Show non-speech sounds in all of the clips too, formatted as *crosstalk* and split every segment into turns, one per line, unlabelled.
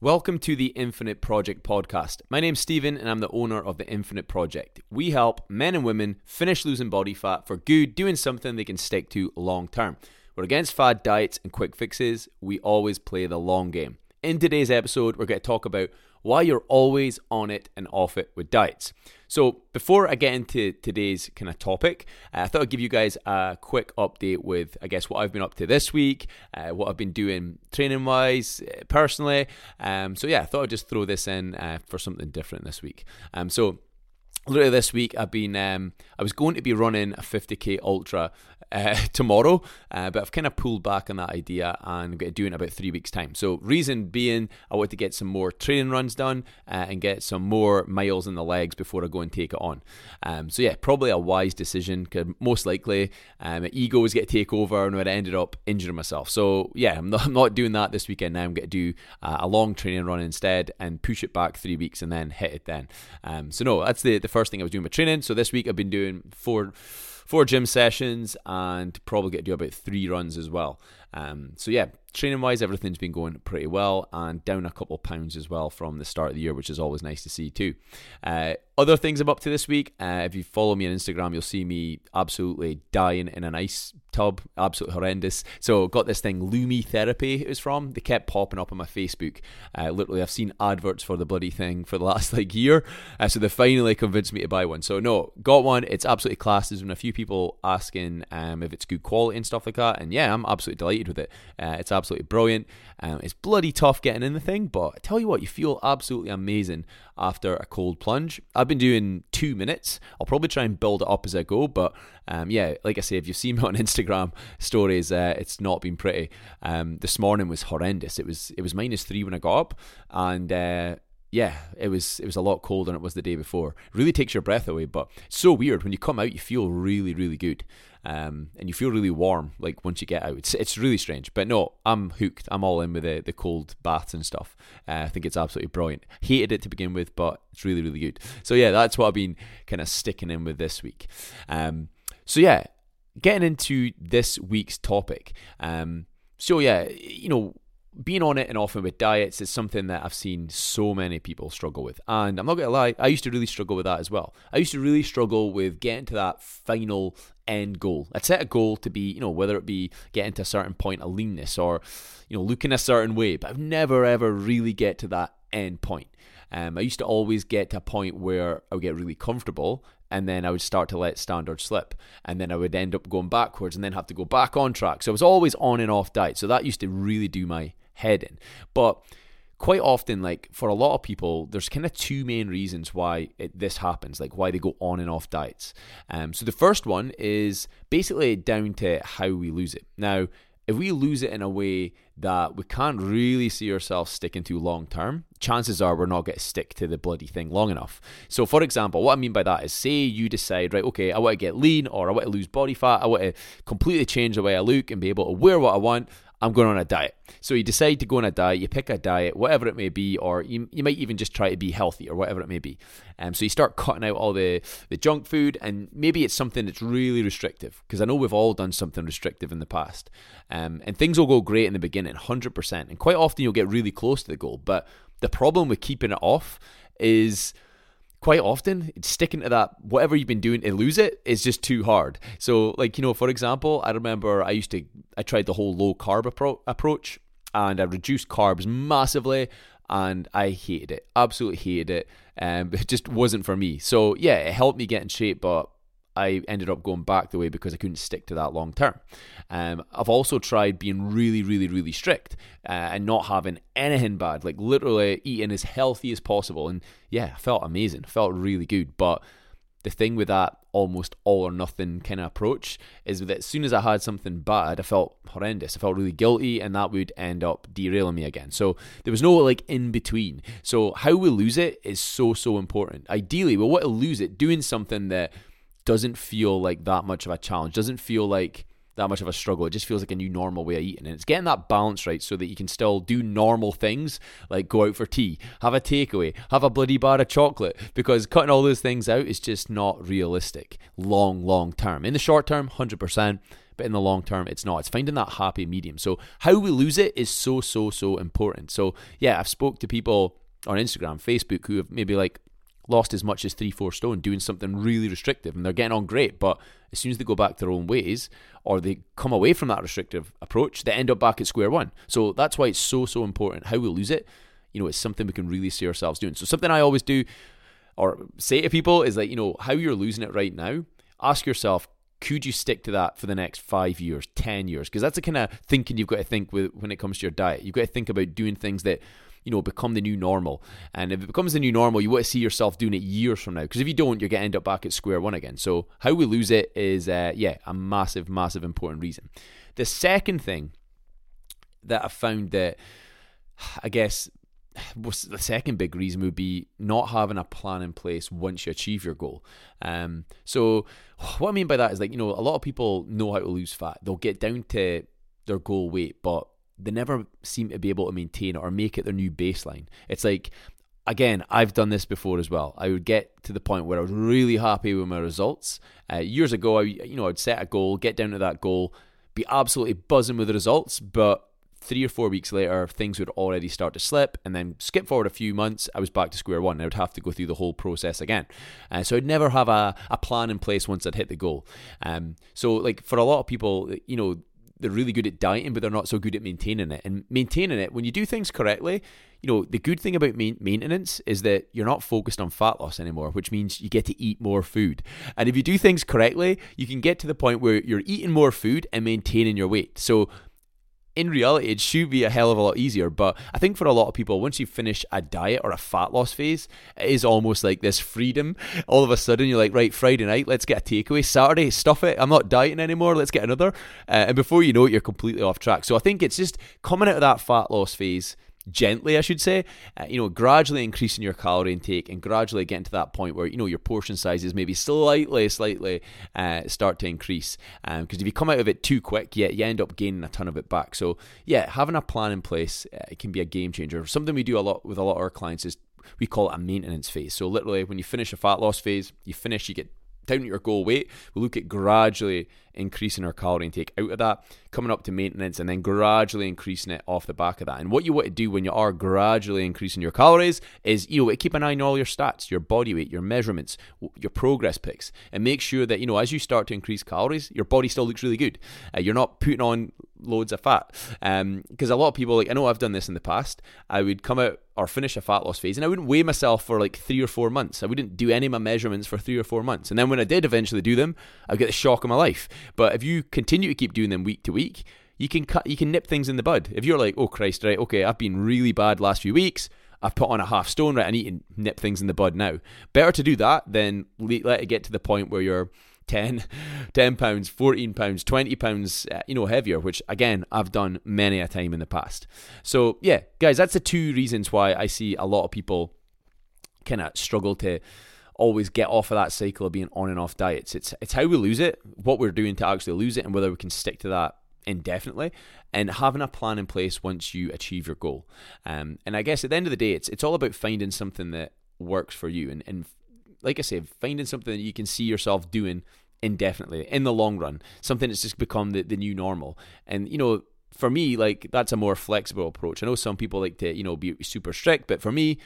Welcome to the Infinite Project podcast. My name's Stephen and I'm the owner of the Infinite Project. We help men and women finish losing body fat for good, doing something they can stick to long term. We're against fad diets and quick fixes. We always play the long game. In today's episode, we're going to talk about why you're always on it and off it with diets. So, before I get into today's kind of topic, uh, I thought I'd give you guys a quick update with, I guess, what I've been up to this week, uh, what I've been doing training wise, uh, personally. Um, so, yeah, I thought I'd just throw this in uh, for something different this week. Um, so, literally this week I've been um, I was going to be running a 50k ultra uh, *laughs* tomorrow, uh, but I've kind of pulled back on that idea and I'm going to do it in about three weeks' time. So, reason being, I want to get some more training runs done uh, and get some more miles in the legs before I go and take it on. Um, so, yeah, probably a wise decision because most likely um, ego is going to take over and I ended up injuring myself. So, yeah, I'm *laughs* not, I'm not doing that this weekend now. I'm going to do uh, a long training run instead and push it back three weeks and then hit it then. Um, so, no, that's the, the first thing I was doing with training. So, this week I've been doing four four gym sessions and probably get to do about three runs as well. Um, so yeah, training wise, everything's been going pretty well and down a couple pounds as well from the start of the year, which is always nice to see too. Uh, other things I'm up to this week, uh, if you follow me on Instagram, you'll see me absolutely dying in an ice tub, absolutely horrendous. So got this thing, Lumi Therapy, it was from. They kept popping up on my Facebook. Uh, literally, I've seen adverts for the bloody thing for the *laughs* last like year. Uh, so they finally convinced me to buy one. So no, got one. It's absolutely class. There's been a few people asking um, if it's good quality and stuff like that. And yeah, I'm absolutely delighted with it. Uh, it's absolutely brilliant. Um, it's bloody tough getting in the thing, but I tell you what, you feel absolutely amazing after a cold plunge. I've been doing two minutes. I'll probably try and build it up as I go, but um, yeah, like I say, if you've seen *laughs* me on Instagram stories, uh, it's not been pretty. Um, this morning was horrendous. It was it was minus three when I got up, and uh, yeah, it was it was a lot colder than it was the day before. It really takes your breath away, but it's so weird when you come out, you feel really really good, um, and you feel really warm. Like once you get out, it's it's really strange. But no, I'm hooked. I'm all in with the the cold baths and stuff. Uh, I think it's absolutely brilliant. Hated it to begin with, but it's really really good. So yeah, that's what I've been kind of sticking in with this week. Um, so yeah, getting into this week's topic. Um, so yeah, you know being on it and often with diets is something that I've seen so many people struggle with. And I'm not going to lie, I used to really struggle with that as well. I used to really struggle with getting to that final end goal. I'd set a goal to be, you know, whether it be getting to a certain point of leanness or, you know, looking a certain way, but I've never ever really get to that end point. Um, I used to always get to a point where I would get really comfortable and then I would start to let standard slip. And then I would end up going backwards and then have to go back on track. So I was always on and off diet. So that used to really do my head in. But quite often, like for a lot of people, there's kind of two main reasons why it, this happens, like why they go on and off diets. Um, so the first one is basically down to how we lose it. Now, if we lose it in a way that we can't really see ourselves sticking to long term, chances are we're not going to stick to the bloody thing long enough. So, for example, what I mean by that is say you decide, right, okay, I want to get lean or I want to lose body fat, I want to completely change the way I look and be able to wear what I want. I'm going on a diet. So you decide to go on a diet, you pick a diet, whatever it may be, or you, you might even just try to be healthy or whatever it may be. Um, so you start cutting out all the, the junk food, and maybe it's something that's really restrictive, because I know we've all done something restrictive in the past. Um, and things will go great in the beginning, 100%. And quite often you'll get really close to the goal. But the problem with keeping it off is quite often sticking to that whatever you've been doing to lose it is just too hard. So like you know for example i remember i used to i tried the whole low carb appro- approach and i reduced carbs massively and i hated it absolutely hated it um, *laughs* it just wasn't for me. So yeah it helped me get in shape but I ended up going back the way because I couldn't stick to that long term. Um, I've also tried being really, really, really strict uh, and not having anything bad, like literally eating as healthy as possible. And yeah, I felt amazing, felt really good. But the thing with that almost all or nothing kind of approach is that as soon as I had something bad, I felt horrendous. I felt really guilty, and that would end up derailing me again. So there was no like in between. So how we lose it is so so important. Ideally, we want to lose it doing something that doesn't feel like that much of a challenge, doesn't feel like that much of a struggle. It just feels like a new normal way of eating. And it's getting that balance right so that you can still do normal things like go out for tea, have a takeaway, have a bloody bar of chocolate, because cutting all those things out is just not realistic long, long term. In the short term, 100%. But in the long term, it's not. It's finding that happy medium. So how we lose it is so, so, so important. So yeah, I've spoke to people on Instagram, Facebook who have maybe like lost as much as three, four stone doing something really restrictive and they're getting on great. But as soon as they go back their own ways or they come away from that restrictive approach, they end up back at square one. So that's why it's so, so important. How we lose it, you know, it's something we can really see ourselves doing. So something I always do or say to people is like, you know, how you're losing it right now, ask yourself, could you stick to that for the next five years, 10 years? Because that's the kind of thinking you've got to think with when it comes to your diet. You've got to think about doing things that you know, become the new normal. And if it becomes the new normal, you want to see yourself doing it years from now. Because if you don't, you're going to end up back at square one again. So how we lose it is, uh, yeah, a massive, massive important reason. The second thing that I found that, I guess, was the second big reason would be not having a plan in place once you achieve your goal. Um, so what I mean by that is like you know a lot of people know how to lose fat. They'll get down to their goal weight, but they never seem to be able to maintain it or make it their new baseline. It's like, again, I've done this before as well. I would get to the point where I was really happy with my results. Uh, years ago, I you know I'd set a goal, get down to that goal, be absolutely buzzing with the results, but three or four weeks later, things would already start to slip, and then skip forward a few months, I was back to square one. I would have to go through the whole process again. Uh, so I'd never have a, a plan in place once I'd hit the goal. Um, so like for a lot of people, you know, they're really good at dieting, but they're not so good at maintaining it. And maintaining it, when you do things correctly, you know, the good thing about maintenance is that you're not focused on fat loss anymore, which means you get to eat more food. And if you do things correctly, you can get to the point where you're eating more food and maintaining your weight. So in reality, it should be a hell of a lot easier. But I think for a lot of people, once you finish a diet or a fat loss phase, it is almost like this freedom. All of a sudden, you're like, right, Friday night, let's get a takeaway. Saturday, stuff it. I'm not dieting anymore. Let's get another. Uh, and before you know it, you're completely off track. So I think it's just coming out of that fat loss phase gently, I should say, uh, you know, gradually increasing your calorie intake and gradually getting to that point where, you know, your portion sizes maybe slightly, slightly uh, start to increase. Because um, if you come out of it too quick, yeah, you end up gaining a ton of it back. So, yeah, having a plan in place, uh, it can be a game changer. Something we do a lot with a lot of our clients is we call it a maintenance phase. So, literally, when you finish a fat loss phase, you finish, you get down your goal weight. We look at gradually increasing our calorie intake out of that, coming up to maintenance, and then gradually increasing it off the back of that. And what you want to do when you are gradually increasing your calories is you know keep an eye on all your stats, your body weight, your measurements, your progress pics, and make sure that you know as you start to increase calories, your body still looks really good. Uh, you're not putting on loads of fat. Because um, a lot of people, like I know I've done this in the past, I would come out or finish a fat loss phase and I wouldn't weigh myself for like three or four months. I wouldn't do any of my measurements for three or four months. And then when I did eventually do them, I'd get the shock of my life. But if you continue to keep doing them week to week, you can cut, you can nip things in the bud. If you're like, oh Christ, right, okay, I've been really bad last few weeks. I've put on a half stone, right? I need to nip things in the bud now. Better to do that than let it get to the point where you're 10, 10 pounds, 14 pounds, 20 pounds, uh, you know, heavier, which again, I've done many a time in the past. So, yeah, guys, that's the two reasons why I see a lot of people kind of struggle to always get off of that cycle of being on and off diets. It's it's how we lose it, what we're doing to actually lose it, and whether we can stick to that indefinitely, and having a plan in place once you achieve your goal. Um, and I guess at the end of the day, it's it's all about finding something that works for you, and and like I said, finding something that you can see yourself doing indefinitely in the long run, something that's just become the, the new normal. And, you know, for me, like that's a more flexible approach. I know some people like to, you know, be super strict, but for me,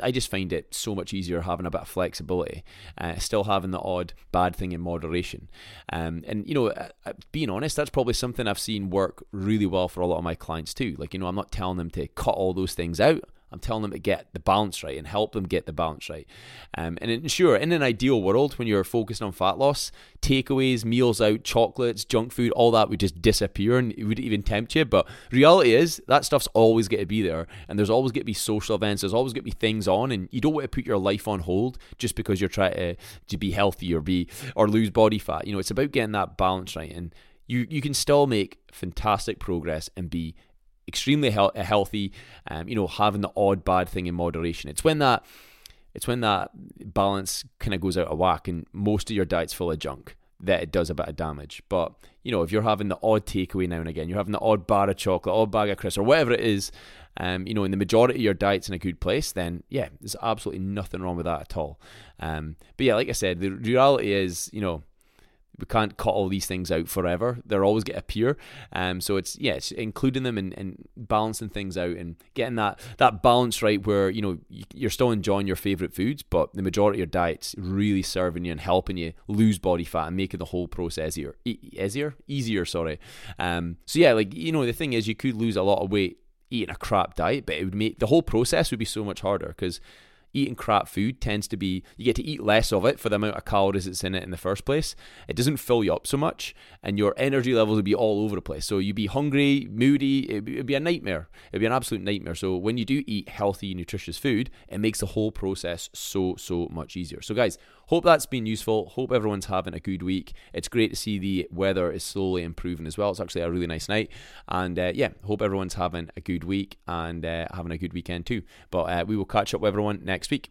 I just find it so much easier having a bit of flexibility, uh, still having the odd bad thing in moderation. Um, and, you know, uh, uh, being honest, that's probably something I've seen work really well for a lot of my clients too. Like, you know, I'm not telling them to cut all those things out. I'm telling them to get the balance right and help them get the balance right. Um, and ensure, in an ideal world, when you're focused on fat loss, takeaways, meals out, chocolates, junk food, all that would just disappear and it wouldn't even tempt you. But reality is that stuff's always going to be there, and there's always going to be social events. There's always going to be things on, and you don't want to put your life on hold just because you're trying to, to be healthy or be or lose body fat. You know, it's about getting that balance right, and you you can still make fantastic progress and be extremely he- healthy. Um, you know, having the odd bad thing in moderation. It's when that it's when that balance kind of goes out of whack and most of your diet's full of junk. that it does a bit of damage. But you know, if you're having the odd takeaway now and again, you're having the odd bar of chocolate, odd bag of crisps, or whatever it is, um, you know, in the majority of your diet's in a good place, then yeah, there's absolutely nothing wrong with that at all. Um, but yeah, like I said, the reality is, you know, we can't cut all these things out forever. They're always going to appear. Um, so it's yeah, it's including them and, and balancing things out and getting that that balance right where you know you're still enjoying your favorite foods, but the majority of your diet's really serving you and helping you lose body fat and making the whole process easier, easier, easier. Sorry. Um, so yeah, like you know, the thing is, you could lose a lot of weight eating a crap diet, but it would make the whole process would be so much harder because eating crap food tends to be you get to eat less of it for the amount of calories that's in it in the first place. It doesn't fill you up so much, and your energy levels will be all over the place. So you'd be hungry, moody. It'd be a nightmare. It'd be an absolute nightmare. So when you do eat healthy, nutritious food, it makes the whole process so so much easier. So guys, hope that's been useful. Hope everyone's having a good week. It's great to see the weather is slowly improving as well. It's actually a really nice night, and uh, yeah, hope everyone's having a good week and uh, having a good weekend too. But uh, we will catch up with everyone next week.